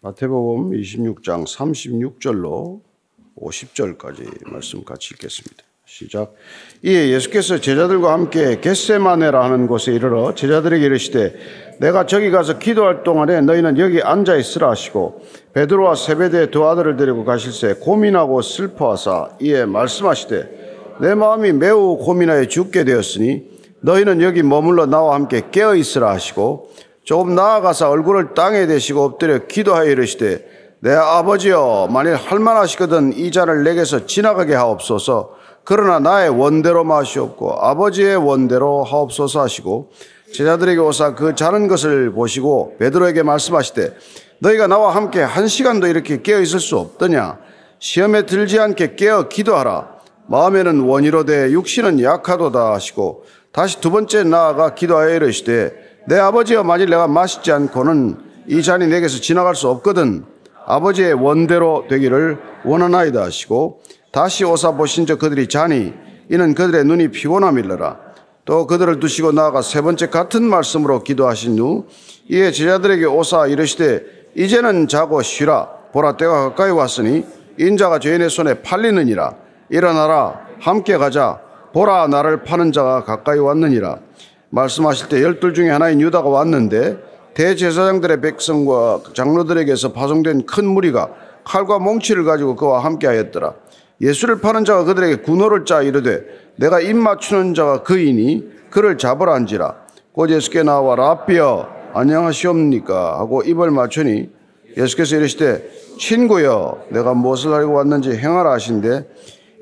마태복음 26장 36절로 50절까지 말씀 같이 읽겠습니다. 시작. 이에 예수께서 제자들과 함께 겟세마네라 하는 곳에 이르러 제자들에게 이르시되 내가 저기 가서 기도할 동안에 너희는 여기 앉아 있으라 하시고 베드로와 세베대의 두 아들을 데리고 가실새 고민하고 슬퍼하사 이에 말씀하시되 내 마음이 매우 고민하여 죽게 되었으니 너희는 여기 머물러 나와 함께 깨어 있으라 하시고 조금 나아가서 얼굴을 땅에 대시고 엎드려 기도하여 이르시되 내 아버지여 만일 할만하시거든 이 잔을 내게서 지나가게 하옵소서. 그러나 나의 원대로 마시옵고 아버지의 원대로 하옵소서 하시고 제자들에게 오사 그 자는 것을 보시고 베드로에게 말씀하시되 너희가 나와 함께 한 시간도 이렇게 깨어 있을 수 없더냐? 시험에 들지 않게 깨어 기도하라. 마음에는 원이로되 육신은 약하도다 하시고 다시 두 번째 나아가 기도하여 이르시되 내 아버지여 만일 내가 마시지 않고는 이 잔이 내게서 지나갈 수 없거든 아버지의 원대로 되기를 원하나이다 하시고 다시 오사 보신저 그들이 자니 이는 그들의 눈이 피곤함일러라. 또 그들을 두시고 나아가 세 번째 같은 말씀으로 기도하신 후 이에 제자들에게 오사 이르시되 이제는 자고 쉬라. 보라 때가 가까이 왔으니 인자가 죄인의 손에 팔리느니라. 일어나라 함께 가자. 보라 나를 파는 자가 가까이 왔느니라 말씀하실 때 열둘 중에 하나인 유다가 왔는데 대제사장들의 백성과 장로들에게서 파송된 큰 무리가 칼과 몽치를 가지고 그와 함께하였더라. 예수를 파는 자가 그들에게 군호를 짜 이르되 내가 입 맞추는 자가 그이니 그를 잡으라 한지라. 곧 예수께 나와 라비여 안녕하시옵니까 하고 입을 맞추니 예수께서 이르시되 친구여 내가 무엇을 알고 왔는지 행하라 하신데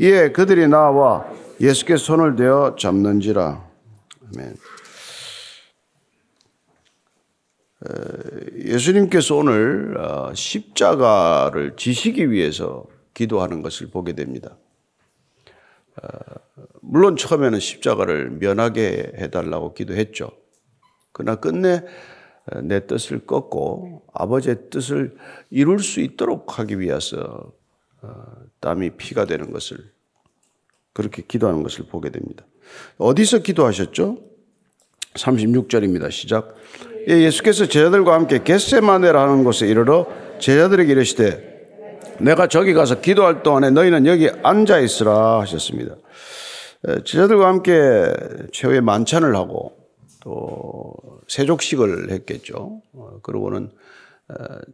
이에 그들이 나와 예수께 손을 대어 잡는지라. 아멘. 예수님께서 오늘 어, 십자가를 지시기 위해서 기도하는 것을 보게 됩니다. 어, 물론 처음에는 십자가를 면하게 해달라고 기도했죠. 그러나 끝내 어, 내 뜻을 꺾고 아버지의 뜻을 이룰 수 있도록 하기 위해서 땀이 피가 되는 것을 그렇게 기도하는 것을 보게 됩니다. 어디서 기도하셨죠? 36절입니다. 시작. 예, 예수께서 제자들과 함께 겟세마네라는 곳에 이르러 제자들에게 이르시되 내가 저기 가서 기도할 동안에 너희는 여기 앉아 있으라 하셨습니다. 제자들과 함께 최후의 만찬을 하고 또 세족식을 했겠죠. 어, 그러고는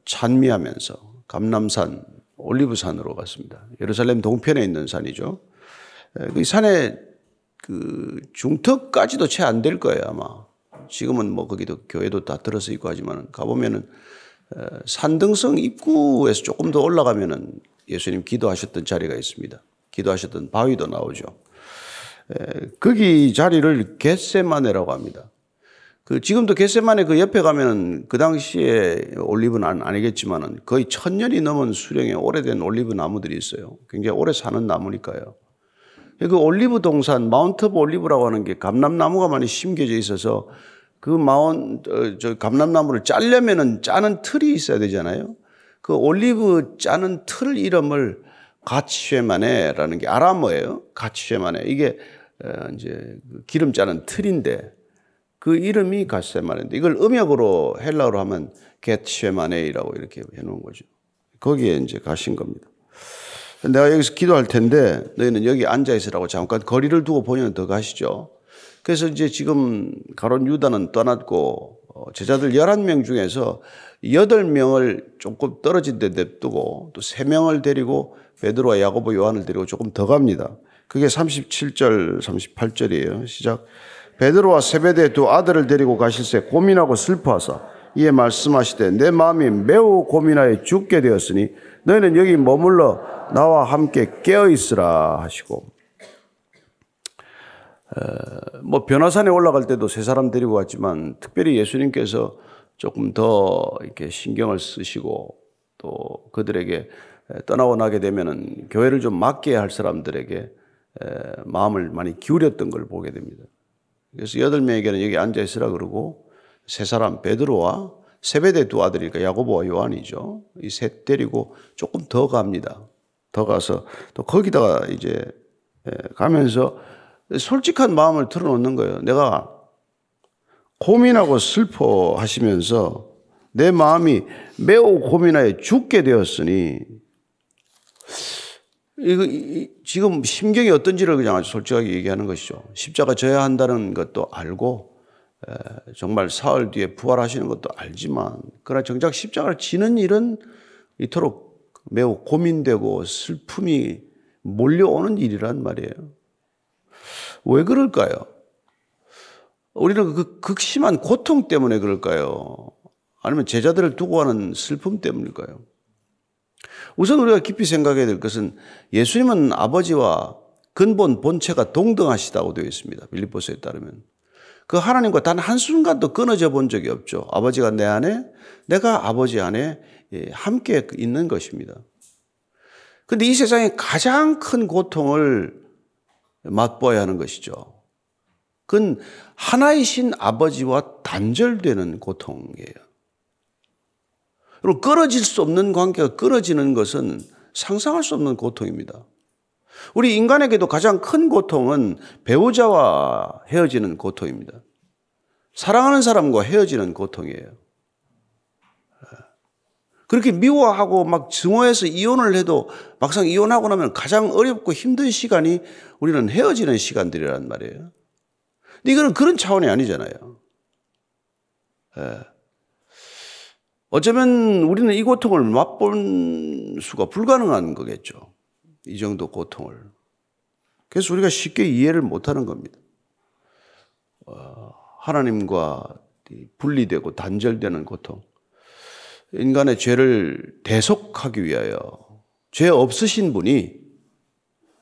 찬미하면서 감남산 올리브산으로 갔습니다. 예루살렘 동편에 있는 산이죠. 그 산에 그 중턱까지도 채 안 될 거예요 아마. 지금은 뭐 거기도 교회도 다 들어서 있고 하지만 가보면은 산등성 입구에서 조금 더 올라가면은 예수님 기도하셨던 자리가 있습니다. 기도하셨던 바위도 나오죠. 거기 자리를 겟세마네라고 합니다. 그 지금도 겟세마네 그 옆에 가면은 그 당시에 올리브는 아니겠지만은 거의 천 년이 넘은 수령의 오래된 올리브 나무들이 있어요. 굉장히 오래 사는 나무니까요. 그 올리브 동산, Mount of Olive라고 하는 게 감람나무가 많이 심겨져 있어서 그 Moun, 어, 저 감람나무를 짜려면은 짜는 틀이 있어야 되잖아요. 그 올리브 짜는 틀 이름을 가치쉐마네라는 게 아람어예요. 가치쉐마네. 이게 어, 이제 그 기름 짜는 틀인데 그 이름이 가치쉐마네인데 이걸 음역으로 헬라어로 하면 게치쉐마네이라고 이렇게 해놓은 거죠. 거기에 이제 가신 겁니다. 내가 여기서 기도할 텐데 너희는 여기 앉아 있으라고 잠깐 거리를 두고 본인은 더 가시죠. 그래서 이제 지금 가론 유다는 떠났고 어, 제자들 11명 중에서 8명을 조금 떨어진 데 냅두고 또 3명을 데리고 베드로와 야고보 요한을 데리고 조금 더 갑니다. 그게 37절 38절이에요. 시작. 베드로와 세베대 두 아들을 데리고 가실새 고민하고 슬퍼하사 이에 말씀하시되 내 마음이 매우 고민하여 죽게 되었으니 너희는 여기 머물러 나와 함께 깨어 있으라 하시고 뭐 변화산에 올라갈 때도 세 사람 데리고 갔지만 특별히 예수님께서 조금 더 이렇게 신경을 쓰시고 또 그들에게 떠나고 나게 되면은 교회를 좀 맡게 할 사람들에게 마음을 많이 기울였던 걸 보게 됩니다. 그래서 여덟 명에게는 여기 앉아 있으라 그러고 세 사람 베드로와 세베대 두 아들이니까 야고보와 요한이죠. 이 셋 데리고 조금 더 갑니다. 더 가서 또 거기다가 이제 가면서 솔직한 마음을 털어놓는 거예요. 내가 고민하고 슬퍼하시면서 내 마음이 매우 고민하여 죽게 되었으니 이거 이, 지금 심경이 어떤지를 그냥 아주 솔직하게 얘기하는 것이죠. 십자가 져야 한다는 것도 알고 에, 정말 사흘 뒤에 부활하시는 것도 알지만 그러나 정작 십자가를 지는 일은 이토록 매우 고민되고 슬픔이 몰려오는 일이란 말이에요. 왜 그럴까요? 우리는 그 극심한 고통 때문에 그럴까요? 아니면 제자들을 두고 하는 슬픔 때문일까요? 우선 우리가 깊이 생각해야 될 것은 예수님은 아버지와 근본 본체가 동등하시다고 되어 있습니다. 빌립보서에 따르면. 그 하나님과 단 한순간도 끊어져 본 적이 없죠. 아버지가 내 안에, 내가 아버지 안에 예, 함께 있는 것입니다. 근데 이 세상에 가장 큰 고통을 맛보아야 하는 것이죠. 그건 하나이신 아버지와 단절되는 고통이에요. 그리고 끊어질 수 없는 관계가 끊어지는 것은 상상할 수 없는 고통입니다. 우리 인간에게도 가장 큰 고통은 배우자와 헤어지는 고통입니다. 사랑하는 사람과 헤어지는 고통이에요. 그렇게 미워하고 막 증오해서 이혼을 해도 막상 이혼하고 나면 가장 어렵고 힘든 시간이 우리는 헤어지는 시간들이란 말이에요. 근데 이거는 그런 차원이 아니잖아요. 예. 어쩌면 우리는 이 고통을 맛본 수가 불가능한 거겠죠. 이 정도 고통을. 그래서 우리가 쉽게 이해를 못하는 겁니다. 어, 하나님과 분리되고 단절되는 고통. 인간의 죄를 대속하기 위하여 죄 없으신 분이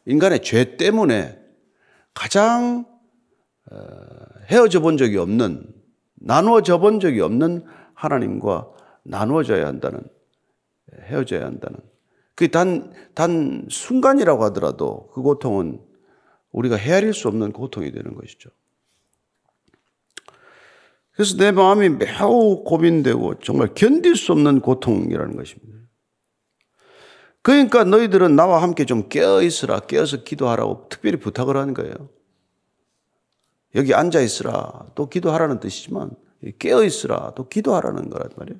인간의 죄 때문에 가장 어, 헤어져 본 적이 없는 나누어져 본 적이 없는 하나님과 나누어져야 한다는, 헤어져야 한다는. 그 단, 단 순간이라고 하더라도 그 고통은 우리가 헤아릴 수 없는 고통이 되는 것이죠. 그래서 내 마음이 매우 고민되고 정말 견딜 수 없는 고통이라는 것입니다. 그러니까 너희들은 나와 함께 좀 깨어 있으라, 깨어서 기도하라고 특별히 부탁을 하는 거예요. 여기 앉아 있으라, 또 기도하라는 뜻이지만, 깨어 있으라, 또 기도하라는 거란 말이에요.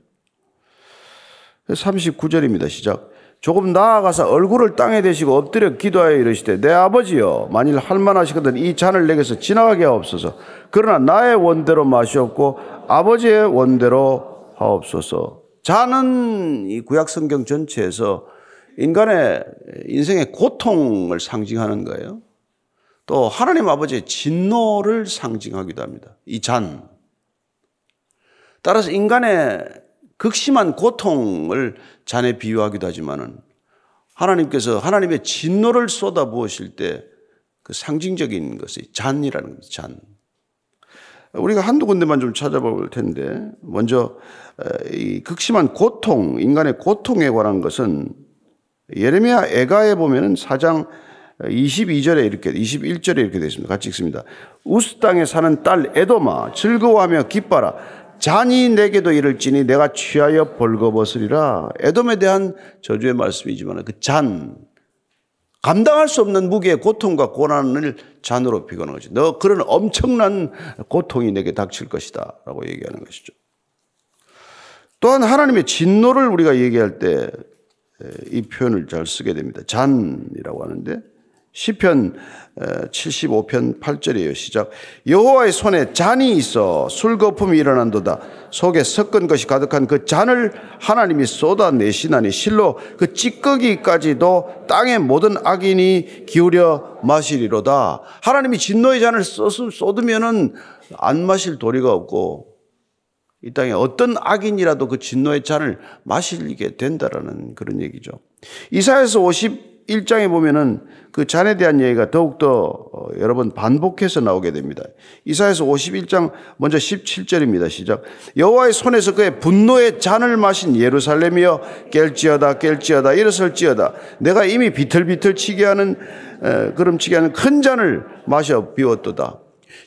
39절입니다. 시작. 조금 나아가서 얼굴을 땅에 대시고 엎드려 기도하여 이르시되 내 아버지여 만일 할만하시거든 이 잔을 내게서 지나가게 하옵소서 그러나 나의 원대로 마시옵고 아버지의 원대로 하옵소서 잔은 이 구약 성경 전체에서 인간의 인생의 고통을 상징하는 거예요. 또 하나님 아버지의 진노를 상징하기도 합니다. 이 잔. 따라서 인간의 극심한 고통을 잔에 비유하기도 하지만은 하나님께서 하나님의 진노를 쏟아 부으실 때 그 상징적인 것이 잔이라는 것이 잔. 우리가 한두 군데만 좀 찾아볼 텐데 먼저 이 극심한 고통, 인간의 고통에 관한 것은 예레미야 애가에 보면은 4장 22절에 이렇게 21절에 이렇게 되어 있습니다. 같이 읽습니다. 우스 땅에 사는 딸 에도마 즐거워하며 기뻐라 잔이 내게도 이를지니 내가 취하여 벌거벗으리라. 에돔에 대한 저주의 말씀이지만 그 잔, 감당할 수 없는 무게의 고통과 고난을 잔으로 비거는 거지. 너 그런 엄청난 고통이 내게 닥칠 것이다. 라고 얘기하는 것이죠. 또한 하나님의 진노를 우리가 얘기할 때 이 표현을 잘 쓰게 됩니다. 잔이라고 하는데 시편 75편 8절이에요. 시작. 여호와의 손에 잔이 있어 술거품이 일어난도다. 속에 섞은 것이 가득한 그 잔을 하나님이 쏟아내시나니 실로 그 찌꺼기까지도 땅의 모든 악인이 기울여 마시리로다. 하나님이 진노의 잔을 쏟으면은 안 마실 도리가 없고 이 땅에 어떤 악인이라도 그 진노의 잔을 마시게 된다라는 그런 얘기죠. 이사에서 51장에 보면은 그 잔에 대한 얘기가 더욱더 어, 여러 번 반복해서 나오게 됩니다. 이사에서 51장 먼저 17절입니다. 시작. 여호와의 손에서 그의 분노의 잔을 마신 예루살렘이여 깰지어다 깰지어다 일어설지어다 내가 이미 비틀비틀 치게 하는 그름치게 하는 큰 잔을 마셔 비웠도다.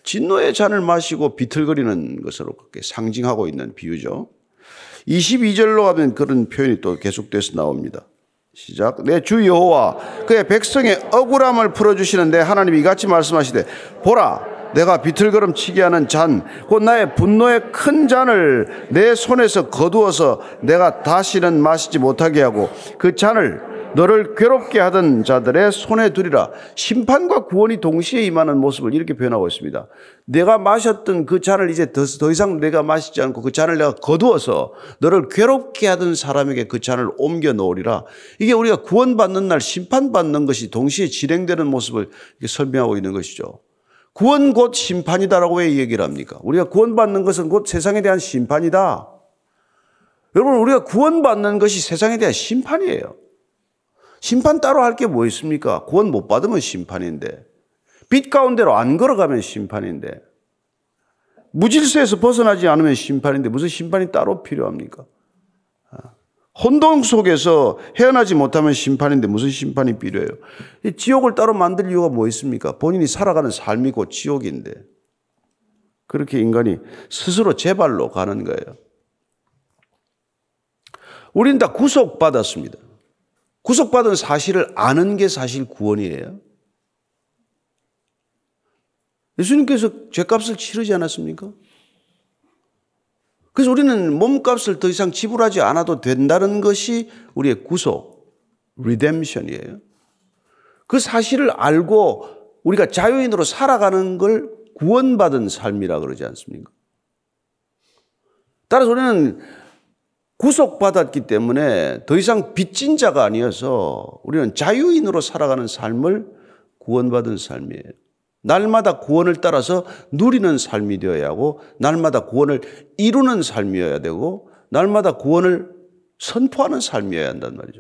진노의 잔을 마시고 비틀거리는 것으로 그렇게 상징하고 있는 비유죠. 22절로 가면 그런 표현이 또 계속돼서 나옵니다. 시작. 내 주 여호와 그의 백성의 억울함을 풀어 주시는데 하나님이 이같이 말씀하시되 보라 내가 비틀거름 치게 하는 잔, 곧 나의 분노의 큰 잔을 내 손에서 거두어서 내가 다시는 마시지 못하게 하고 그 잔을 너를 괴롭게 하던 자들의 손에 두리라. 심판과 구원이 동시에 임하는 모습을 이렇게 표현하고 있습니다. 내가 마셨던 그 잔을 이제 더, 더 이상 내가 마시지 않고 그 잔을 내가 거두어서 너를 괴롭게 하던 사람에게 그 잔을 옮겨 놓으리라. 이게 우리가 구원받는 날 심판받는 것이 동시에 진행되는 모습을 설명하고 있는 것이죠. 구원 곧 심판이다라고 왜 얘기를 합니까? 우리가 구원받는 것은 곧 세상에 대한 심판이다. 여러분, 우리가 구원받는 것이 세상에 대한 심판이에요. 심판 따로 할 게 뭐 있습니까? 구원 못 받으면 심판인데. 빛 가운데로 안 걸어가면 심판인데. 무질서에서 벗어나지 않으면 심판인데 무슨 심판이 따로 필요합니까? 아, 혼동 속에서 헤어나지 못하면 심판인데 무슨 심판이 필요해요? 지옥을 따로 만들 이유가 뭐 있습니까? 본인이 살아가는 삶이 고 지옥인데. 그렇게 인간이 스스로 재발로 가는 거예요. 우린 다 구속받았습니다. 구속받은 사실을 아는 게 사실 구원이에요. 예수님께서 죄값을 치르지 않았습니까? 그래서 우리는 몸값을 더 이상 지불하지 않아도 된다는 것이 우리의 구속, 리뎀션이에요. 그 사실을 알고 우리가 자유인으로 살아가는 걸 구원받은 삶이라 그러지 않습니까? 따라서 우리는 구속받았기 때문에 더 이상 빚진 자가 아니어서 우리는 자유인으로 살아가는 삶을 구원받은 삶이에요. 날마다 구원을 따라서 누리는 삶이 되어야 하고, 날마다 구원을 이루는 삶이어야 되고, 날마다 구원을 선포하는 삶이어야 한단 말이죠.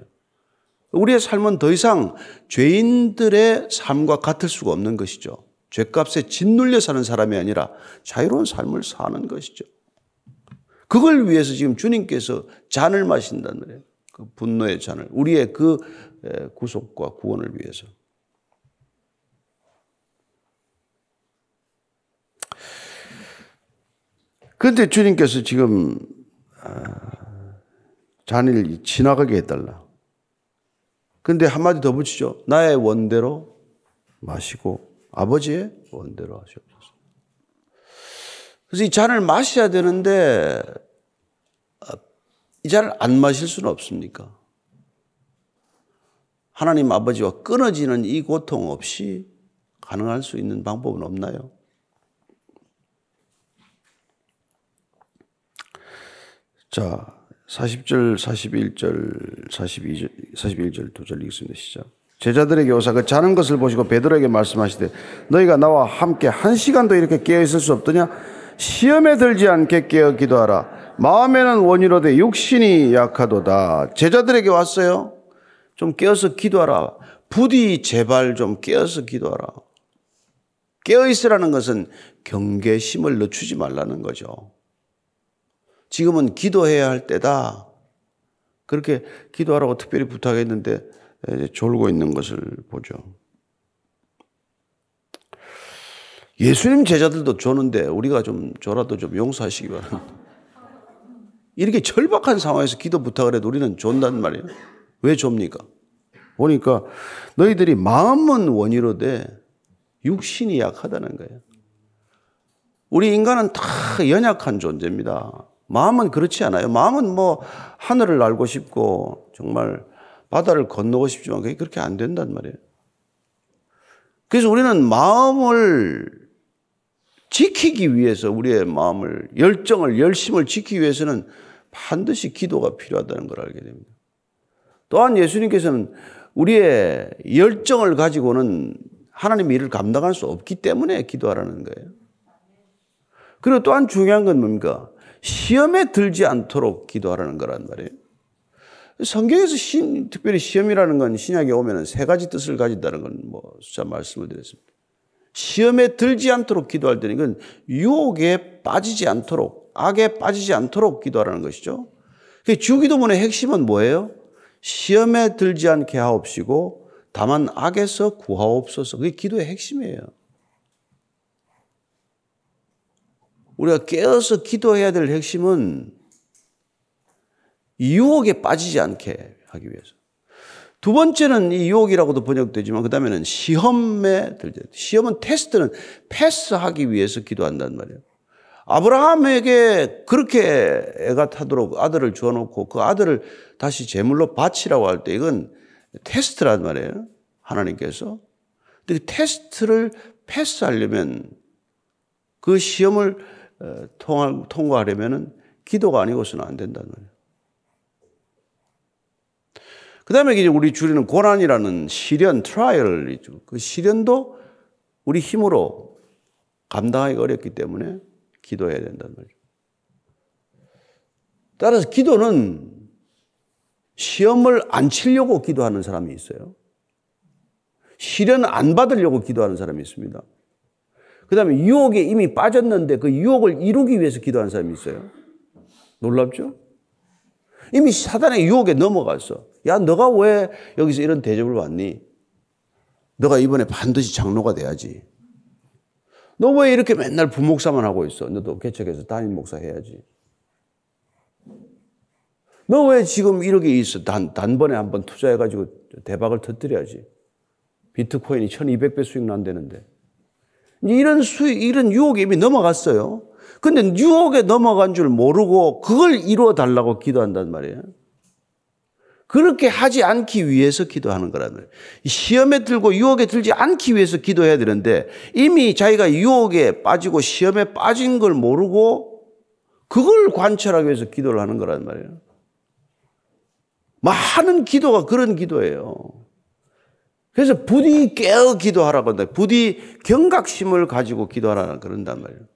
우리의 삶은 더 이상 죄인들의 삶과 같을 수가 없는 것이죠. 죄값에 짓눌려 사는 사람이 아니라 자유로운 삶을 사는 것이죠. 그걸 위해서 지금 주님께서 잔을 마신다는 거예요. 그 분노의 잔을. 우리의 그 구속과 구원을 위해서. 그런데 주님께서 지금 아, 잔을 지나가게 해달라. 근데 한마디 더 붙이죠. 나의 원대로 마시고 아버지의 원대로 하시옵소서. 그래서 이 잔을 마셔야 되는데 이 잔을 안 마실 수는 없습니까? 하나님 아버지와 끊어지는 이 고통 없이 가능할 수 있는 방법은 없나요? 자, 40절, 41절, 42절, 41절 두 절 읽습니다. 시작. 제자들에게 오사 그 자는 것을 보시고 베드로에게 말씀하시되 너희가 나와 함께 한 시간도 이렇게 깨어 있을 수 없더냐? 시험에 들지 않게 깨어 기도하라. 마음에는 원이로되 육신이 약하도다. 제자들에게 왔어요. 좀 깨어서 기도하라. 부디 제발 좀 깨어서 기도하라. 깨어 있으라는 것은 경계심을 늦추지 말라는 거죠. 지금은 기도해야 할 때다. 그렇게 기도하라고 특별히 부탁했는데 졸고 있는 것을 보죠. 예수님 제자들도 조는데 우리가 좀 조라도 좀 용서하시기 바랍니다. 이렇게 절박한 상황에서 기도 부탁을 해도 우리는 존단 말이에요. 왜 좁니까? 보니까 너희들이 마음은 원이로되 육신이 약하다는 거예요. 우리 인간은 다 연약한 존재입니다. 마음은 그렇지 않아요. 마음은 뭐 하늘을 날고 싶고 정말 바다를 건너고 싶지만 그게 그렇게 안 된단 말이에요. 그래서 우리는 마음을 지키기 위해서 우리의 마음을 열정을 열심을 지키기 위해서는 반드시 기도가 필요하다는 걸 알게 됩니다. 또한 예수님께서는 우리의 열정을 가지고는 하나님의 일을 감당할 수 없기 때문에 기도하라는 거예요. 그리고 또한 중요한 건 뭡니까? 시험에 들지 않도록 기도하라는 거란 말이에요. 성경에서 시, 특별히 시험이라는 건 신약에 오면 세 가지 뜻을 가진다는 건뭐 숫자 말씀을 드렸습니다. 시험에 들지 않도록 기도할 때는 이건 유혹에 빠지지 않도록 악에 빠지지 않도록 기도하라는 것이죠. 주기도문의 핵심은 뭐예요? 시험에 들지 않게 하옵시고 다만 악에서 구하옵소서. 그게 기도의 핵심이에요. 우리가 깨어서 기도해야 될 핵심은 유혹에 빠지지 않게 하기 위해서. 두 번째는 이 유혹이라고도 번역되지만 그 다음에는 시험에 들죠. 시험은 테스트는 패스하기 위해서 기도한단 말이에요. 아브라함에게 그렇게 애가 타도록 아들을 주어놓고 그 아들을 다시 제물로 바치라고 할 때 이건 테스트란 말이에요. 하나님께서. 근데 그 테스트를 패스하려면 그 시험을 어, 통과하려면 기도가 아니고서는 안 된다는 말이에요. 그 다음에 이제 우리 줄이는 고난이라는 시련, trial이죠. 그 시련도 우리 힘으로 감당하기 어렵기 때문에 기도해야 된다는 말이죠. 따라서 기도는 시험을 안 치려고 기도하는 사람이 있어요. 시련 안 받으려고 기도하는 사람이 있습니다. 그 다음에 유혹에 이미 빠졌는데 그 유혹을 이루기 위해서 기도하는 사람이 있어요. 놀랍죠? 이미 사단의 유혹에 넘어갔어. 야, 너가 왜 여기서 이런 대접을 받니? 너가 이번에 반드시 장로가 돼야지. 너 왜 이렇게 맨날 부목사만 하고 있어? 너도 개척해서 담임 목사 해야지. 너 왜 지금 이렇게 있어? 단, 단번에 한번 투자해가지고 대박을 터뜨려야지. 비트코인이 1200배 수익 난다는데. 이런 수익, 이런 유혹이 이미 넘어갔어요. 근데 유혹에 넘어간 줄 모르고 그걸 이루어 달라고 기도한단 말이에요. 그렇게 하지 않기 위해서 기도하는 거란 말이에요. 시험에 들고 유혹에 들지 않기 위해서 기도해야 되는데 이미 자기가 유혹에 빠지고 시험에 빠진 걸 모르고 그걸 관찰하기 위해서 기도를 하는 거란 말이에요. 많은 기도가 그런 기도예요. 그래서 부디 깨어 기도하라고 한다. 부디 경각심을 가지고 기도하라 그런단 말이에요.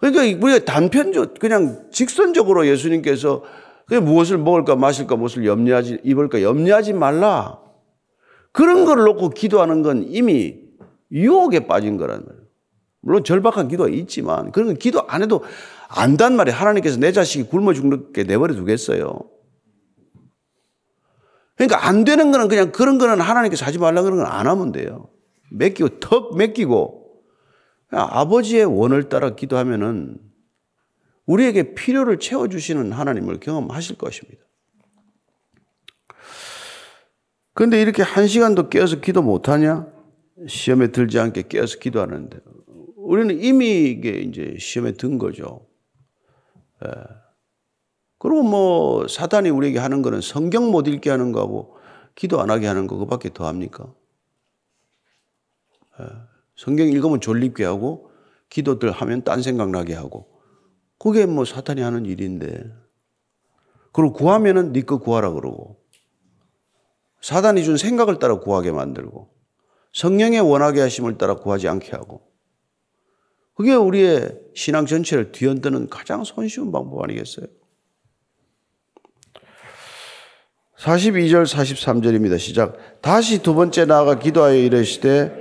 그러니까 우리가 단편적, 그냥 직선적으로 예수님께서 무엇을 먹을까 마실까 무엇을 염려하지, 입을까 염려하지 말라. 그런 걸 놓고 기도하는 건 이미 유혹에 빠진 거란 말이에요. 물론 절박한 기도가 있지만, 그런 기도 안 해도 안단 말이에요. 하나님께서 내 자식이 굶어 죽게 내버려 두겠어요. 그러니까 안 되는 거는 그냥 그런 거는 하나님께서 하지 말라 그런 건 안 하면 돼요. 맡기고, 턱 맡기고, 아버지의 원을 따라 기도하면은 우리에게 필요를 채워주시는 하나님을 경험하실 것입니다. 그런데 이렇게 한 시간도 깨어서 기도 못하냐? 시험에 들지 않게 깨어서 기도하는데 우리는 이미 이게 이제 시험에 든 거죠. 예. 그리고 뭐 사단이 우리에게 하는 거는 성경 못 읽게 하는 거하고 기도 안 하게 하는 거 그밖에 더 합니까? 예. 성경 읽으면 졸립게 하고 기도들 하면 딴 생각 나게 하고 그게 뭐 사탄이 하는 일인데 그리고 구하면은 네거 구하라 그러고 사단이 준 생각을 따라 구하게 만들고 성령의 원하게 하심을 따라 구하지 않게 하고 그게 우리의 신앙 전체를 뒤흔드는 가장 손쉬운 방법 아니겠어요? 42절 43절입니다. 시작. 다시 두 번째 나아가 기도하여 이르시되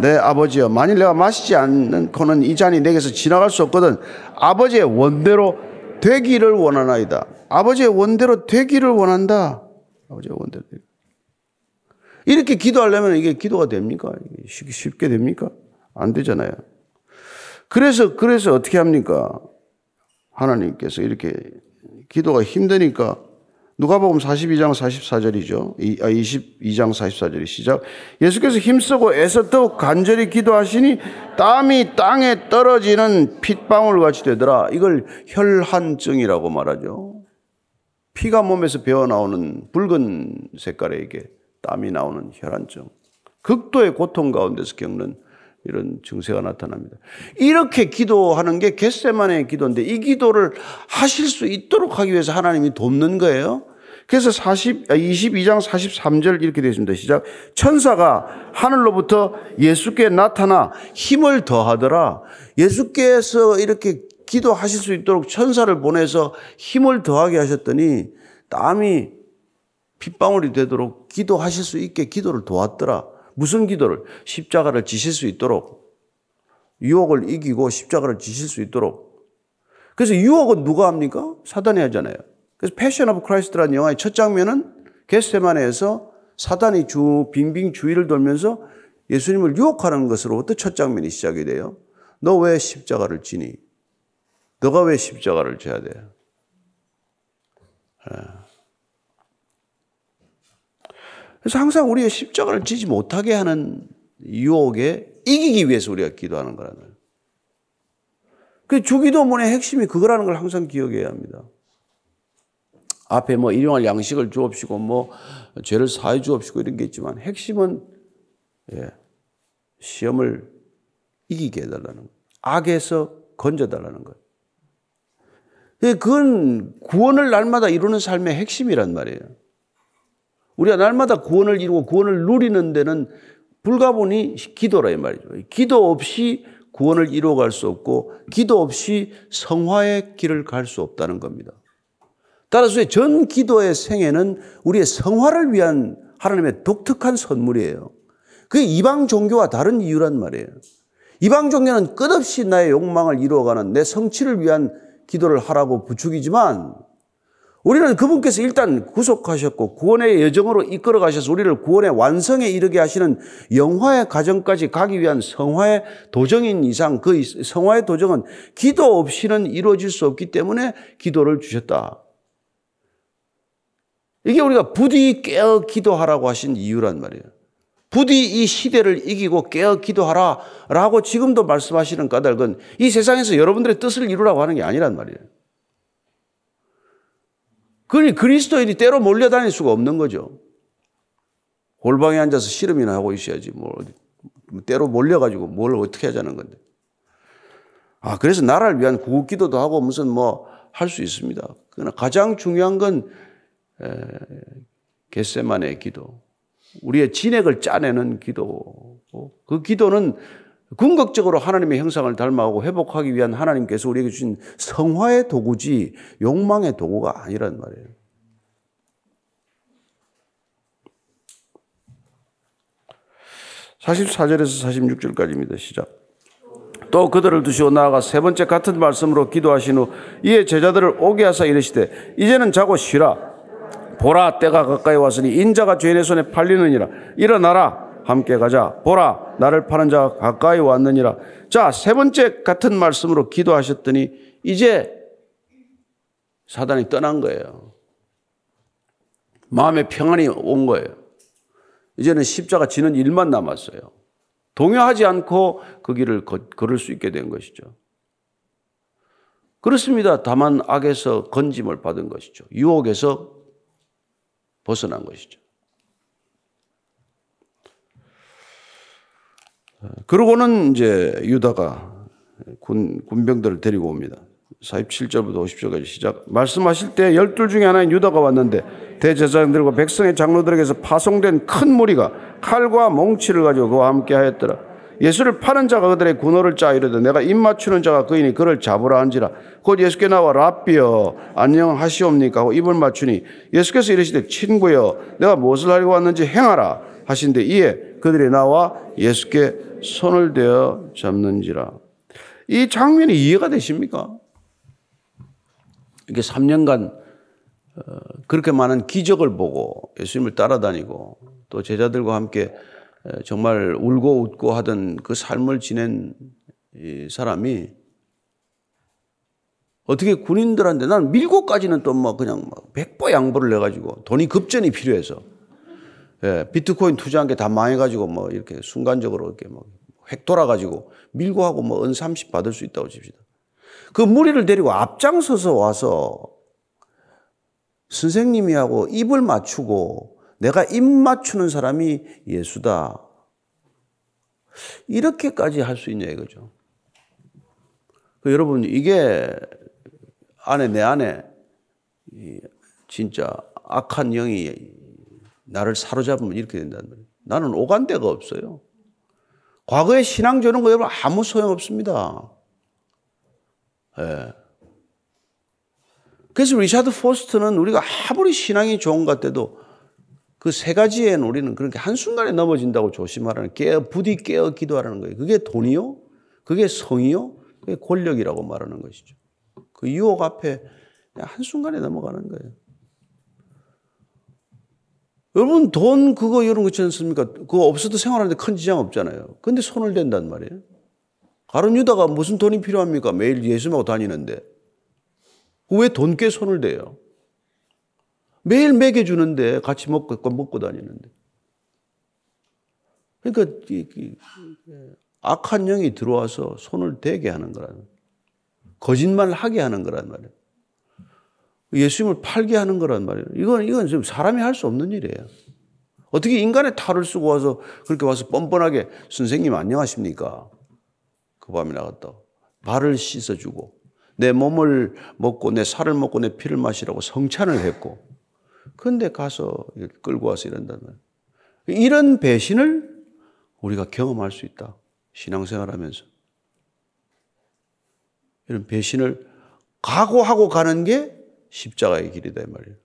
내 아버지여 만일 내가 마시지 않고는 이 잔이 내게서 지나갈 수 없거든 아버지의 원대로 되기를 원하나이다. 아버지의 원대로 되기를 원한다. 아버지의 원대로. 이렇게 기도하려면 이게 기도가 됩니까? 쉽게 됩니까? 안 되잖아요. 그래서 그래서 어떻게 합니까? 하나님께서 이렇게 기도가 힘드니까 누가복음 42장 44절이죠. 22장 44절이 시작. 예수께서 힘쓰고 애써 더욱 간절히 기도하시니 땀이 땅에 떨어지는 핏방울 같이 되더라. 이걸 혈한증이라고 말하죠. 피가 몸에서 배어 나오는 붉은 색깔의 이게 땀이 나오는 혈한증. 극도의 고통 가운데서 겪는 이런 증세가 나타납니다. 이렇게 기도하는 게 겟세만의 기도인데 이 기도를 하실 수 있도록 하기 위해서 하나님이 돕는 거예요. 그래서 40, 22장 아, 43절 이렇게 되어 있습니다. 시작. 천사가 하늘로부터 예수께 나타나 힘을 더하더라. 예수께서 이렇게 기도하실 수 있도록 천사를 보내서 힘을 더하게 하셨더니 땀이 핏방울이 되도록 기도하실 수 있게 기도를 도왔더라. 무슨 기도를? 십자가를 지실 수 있도록. 유혹을 이기고 십자가를 지실 수 있도록. 그래서 유혹은 누가 합니까? 사단이 하잖아요. 그래서 Passion of Christ라는 영화의 첫 장면은 겟세마네에서 사단이 주 빙빙 주위를 돌면서 예수님을 유혹하는 것으로부터 첫 장면이 시작이 돼요. 너 왜 십자가를 지니? 너가 왜 십자가를 져야 돼? 예. 그래서 항상 우리가 십자가를 지지 못하게 하는 유혹에 이기기 위해서 우리가 기도하는 거라는. 그 주기도문의 핵심이 그거라는 걸 항상 기억해야 합니다. 앞에 뭐 일용할 양식을 주옵시고 뭐 죄를 사해 주옵시고 이런 게 있지만 핵심은 예, 시험을 이기게 해달라는 거예요. 악에서 건져달라는 거예요. 예, 그건 구원을 날마다 이루는 삶의 핵심이란 말이에요. 우리가 날마다 구원을 이루고 구원을 누리는 데는 불가분이 기도라 이 말이죠. 기도 없이 구원을 이루어갈 수 없고 기도 없이 성화의 길을 갈 수 없다는 겁니다. 따라서 전 기도의 생애는 우리의 성화를 위한 하나님의 독특한 선물이에요. 그게 이방 종교와 다른 이유란 말이에요. 이방 종교는 끝없이 나의 욕망을 이루어가는 내 성취를 위한 기도를 하라고 부축이지만 우리는 그분께서 일단 구속하셨고 구원의 여정으로 이끌어 가셔서 우리를 구원의 완성에 이르게 하시는 영화의 과정까지 가기 위한 성화의 도정인 이상 그 성화의 도정은 기도 없이는 이루어질 수 없기 때문에 기도를 주셨다. 이게 우리가 부디 깨어 기도하라고 하신 이유란 말이에요. 부디 이 시대를 이기고 깨어 기도하라 라고 지금도 말씀하시는 까닭은 이 세상에서 여러분들의 뜻을 이루라고 하는 게 아니란 말이에요. 그러니 그리스도인이 때로 몰려다닐 수가 없는 거죠. 골방에 앉아서 씨름이나 하고 있어야지. 뭐, 때로 몰려가지고 뭘 어떻게 하자는 건데. 아, 그래서 나라를 위한 구국 기도도 하고 무슨 뭐 할 수 있습니다. 그러나 가장 중요한 건 겟세만의 기도. 우리의 진액을 짜내는 기도. 그 기도는 궁극적으로 하나님의 형상을 닮아가고 회복하기 위한 하나님께서 우리에게 주신 성화의 도구지 욕망의 도구가 아니란 말이에요. 사십사절에서 사십육절까지입니다. 시작. 또 그들을 두시고 나아가 세 번째 같은 말씀으로 기도하신 후 이에 제자들을 오게 하사 이르시되 이제는 자고 쉬라. 보라 때가 가까이 왔으니 인자가 죄인의 손에 팔리느니라. 일어나라. 함께 가자. 보라, 나를 파는 자가 가까이 왔느니라. 자, 세 번째 같은 말씀으로 기도하셨더니 이제 사단이 떠난 거예요. 마음의 평안이 온 거예요. 이제는 십자가 지는 일만 남았어요. 동요하지 않고 그 길을 걸을 수 있게 된 것이죠. 그렇습니다. 다만 악에서 건짐을 받은 것이죠. 유혹에서 벗어난 것이죠. 그러고는 이제 유다가 군, 군병들을 데리고 옵니다. 47절부터 50절까지 시작. 말씀하실 때 열둘 중에 하나인 유다가 왔는데 대제사장들과 백성의 장로들에게서 파송된 큰 무리가 칼과 몽치를 가지고 그와 함께 하였더라. 예수를 파는 자가 그들의 군호를 짜 이르되 내가 입 맞추는 자가 그이니 그를 잡으라 한지라. 곧 예수께 나와 랍비여 안녕하시옵니까 하고 입을 맞추니 예수께서 이르시되 친구여 내가 무엇을 하려고 왔는지 행하라 하신데 이에 그들이 나와 예수께 손을 대어 잡는지라. 이 장면이 이해가 되십니까? 이게 3년간 어, 그렇게 많은 기적을 보고 예수님을 따라다니고 또 제자들과 함께 정말 울고 웃고 하던 그 삶을 지낸 사람이 어떻게 군인들한테 난 밀고까지는 또뭐 그냥 막 백보 양보를 해가지고 돈이 급전이 필요해서 예, 비트코인 투자한 게 다 망해가지고 뭐 이렇게 순간적으로 이렇게 뭐획 돌아가지고 밀고 하고 뭐 은 30 받을 수 있다고 칩시다. 그 무리를 데리고 앞장서서 와서 선생님이 하고 입을 맞추고 내가 입 맞추는 사람이 예수다. 이렇게까지 할 수 있냐 이거죠. 그 여러분 이게 안에 내 안에 진짜 악한 영이 나를 사로잡으면 이렇게 된다는 거예요. 나는 오간 데가 없어요. 과거의 신앙 좋은 거 여러분 아무 소용 없습니다. 예. 그래서 리차드 포스터는 우리가 아무리 신앙이 좋은 것 같아도 그 세 가지에는 우리는 그렇게 한순간에 넘어진다고 조심하라는 깨어, 부디 깨어 기도하라는 거예요. 그게 돈이요? 그게 성이요? 그게 권력이라고 말하는 것이죠. 그 유혹 앞에 한순간에 넘어가는 거예요. 여러분 돈 그거 이런 거 있지 않습니까? 그거 없어도 생활하는데 큰 지장 없잖아요. 근데 손을 댄단 말이에요. 가론 유다가 무슨 돈이 필요합니까? 매일 예수님하고 다니는데. 왜 돈께 손을 대요? 매일 먹여주는데 같이 먹고, 먹고 다니는데. 그러니까 악한 영이 들어와서 손을 대게 하는 거라는 거짓말 하게 하는 거란 말이에요. 예수님을 팔게 하는 거란 말이에요. 이건 이건 지금 사람이 할 수 없는 일이에요. 어떻게 인간의 탈을 쓰고 와서 그렇게 와서 뻔뻔하게 선생님 안녕하십니까? 그 밤에 나갔다. 발을 씻어주고 내 몸을 먹고 내 살을 먹고 내 피를 마시라고 성찬을 했고 그런데 가서 끌고 와서 이런단 말이에요. 이런 배신을 우리가 경험할 수 있다. 신앙생활 하면서. 이런 배신을 각오하고 가는 게 십자가의 길이다 이 말이에요.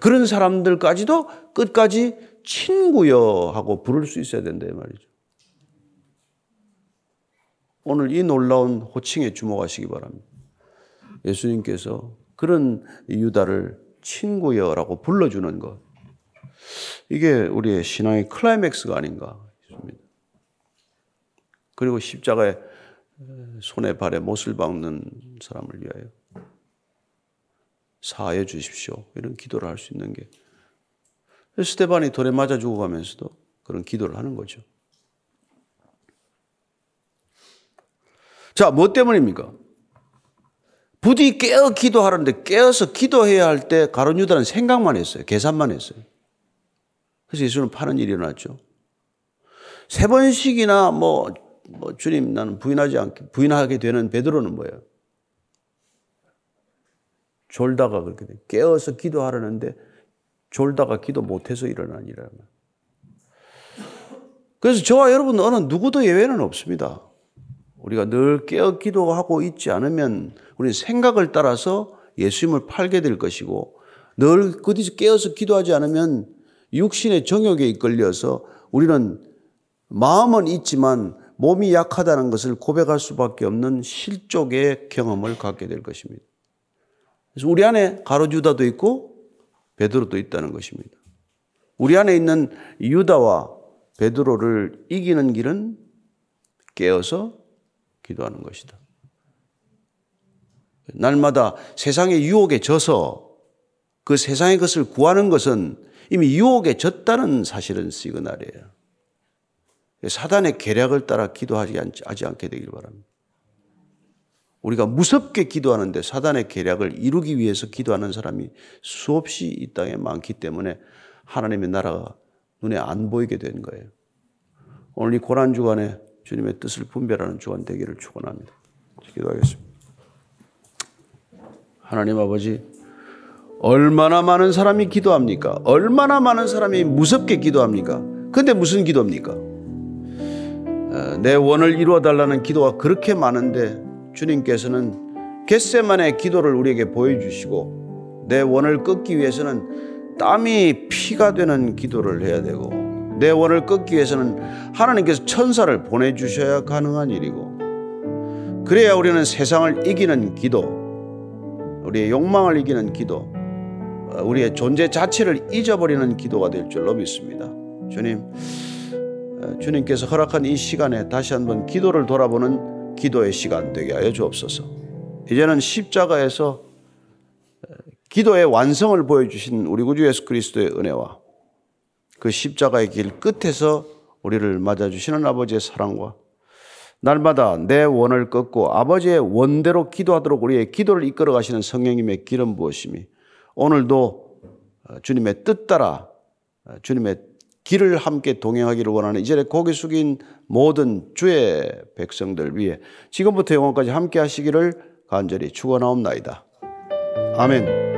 그런 사람들까지도 끝까지 친구여 하고 부를 수 있어야 된다 이 말이죠. 오늘 이 놀라운 호칭에 주목하시기 바랍니다. 예수님께서 그런 유다를 친구여라고 불러주는 것. 이게 우리의 신앙의 클라이맥스가 아닌가 싶습니다. 그리고 십자가에 손에 발에 못을 박는 사람을 위하여 사해 주십시오. 이런 기도를 할 수 있는 게 스테반이 돌에 맞아 죽어가면서도 그런 기도를 하는 거죠. 자, 뭐 때문입니까? 부디 깨어 기도하는데 깨어서 기도해야 할 때 가론 유다는 생각만 했어요. 계산만 했어요. 그래서 예수는 파는 일이 일어났죠. 세 번씩이나 뭐, 뭐 주님 나는 부인하지 않게 부인하게 되는 베드로는 뭐예요? 졸다가 그렇게 돼. 깨어서 기도하려는데 졸다가 기도 못해서 일어난 일이라는 그래서 저와 여러분 어느 누구도 예외는 없습니다. 우리가 늘 깨어 기도하고 있지 않으면 우리는 생각을 따라서 예수님을 팔게 될 것이고 늘 그디서 깨어서 기도하지 않으면 육신의 정욕에 이끌려서 우리는 마음은 있지만 몸이 약하다는 것을 고백할 수밖에 없는 실족의 경험을 갖게 될 것입니다. 그래서 우리 안에 가로주다도 있고 베드로도 있다는 것입니다. 우리 안에 있는 유다와 베드로를 이기는 길은 깨어서 기도하는 것이다. 날마다 세상의 유혹에 져서 그 세상의 것을 구하는 것은 이미 유혹에 졌다는 사실은 시그널이에요. 사단의 계략을 따라 기도하지 하지 않게 되길 바랍니다. 우리가 무섭게 기도하는데 사단의 계략을 이루기 위해서 기도하는 사람이 수없이 이 땅에 많기 때문에 하나님의 나라가 눈에 안 보이게 된 거예요. 오늘 이 고난 주간에 주님의 뜻을 분별하는 주간 되기를 축원합니다. 기도하겠습니다. 하나님 아버지 얼마나 많은 사람이 기도합니까? 얼마나 많은 사람이 무섭게 기도합니까? 근데 무슨 기도입니까? 어, 내 원을 이루어 달라는 기도가 그렇게 많은데 주님께서는 겟세만의 기도를 우리에게 보여주시고 내 원을 끊기 위해서는 땀이 피가 되는 기도를 해야 되고 내 원을 끊기 위해서는 하나님께서 천사를 보내주셔야 가능한 일이고 그래야 우리는 세상을 이기는 기도 우리의 욕망을 이기는 기도 우리의 존재 자체를 잊어버리는 기도가 될 줄로 믿습니다. 주님 주님께서 허락한 이 시간에 다시 한번 기도를 돌아보는 기도의 시간 되게 하여 주옵소서. 이제는 십자가에서 기도의 완성을 보여주신 우리 구주 예수 그리스도의 은혜와 그 십자가의 길 끝에서 우리를 맞아주시는 아버지의 사랑과 날마다 내 원을 꺾고 아버지의 원대로 기도하도록 우리의 기도를 이끌어 가시는 성령님의 기름 부으심이 오늘도 주님의 뜻 따라 주님의 길을 함께 동행하기를 원하는 이전에 고개 숙인 모든 주의 백성들 위해 지금부터 영원까지 함께 하시기를 간절히 축원하옵나이다. 아멘.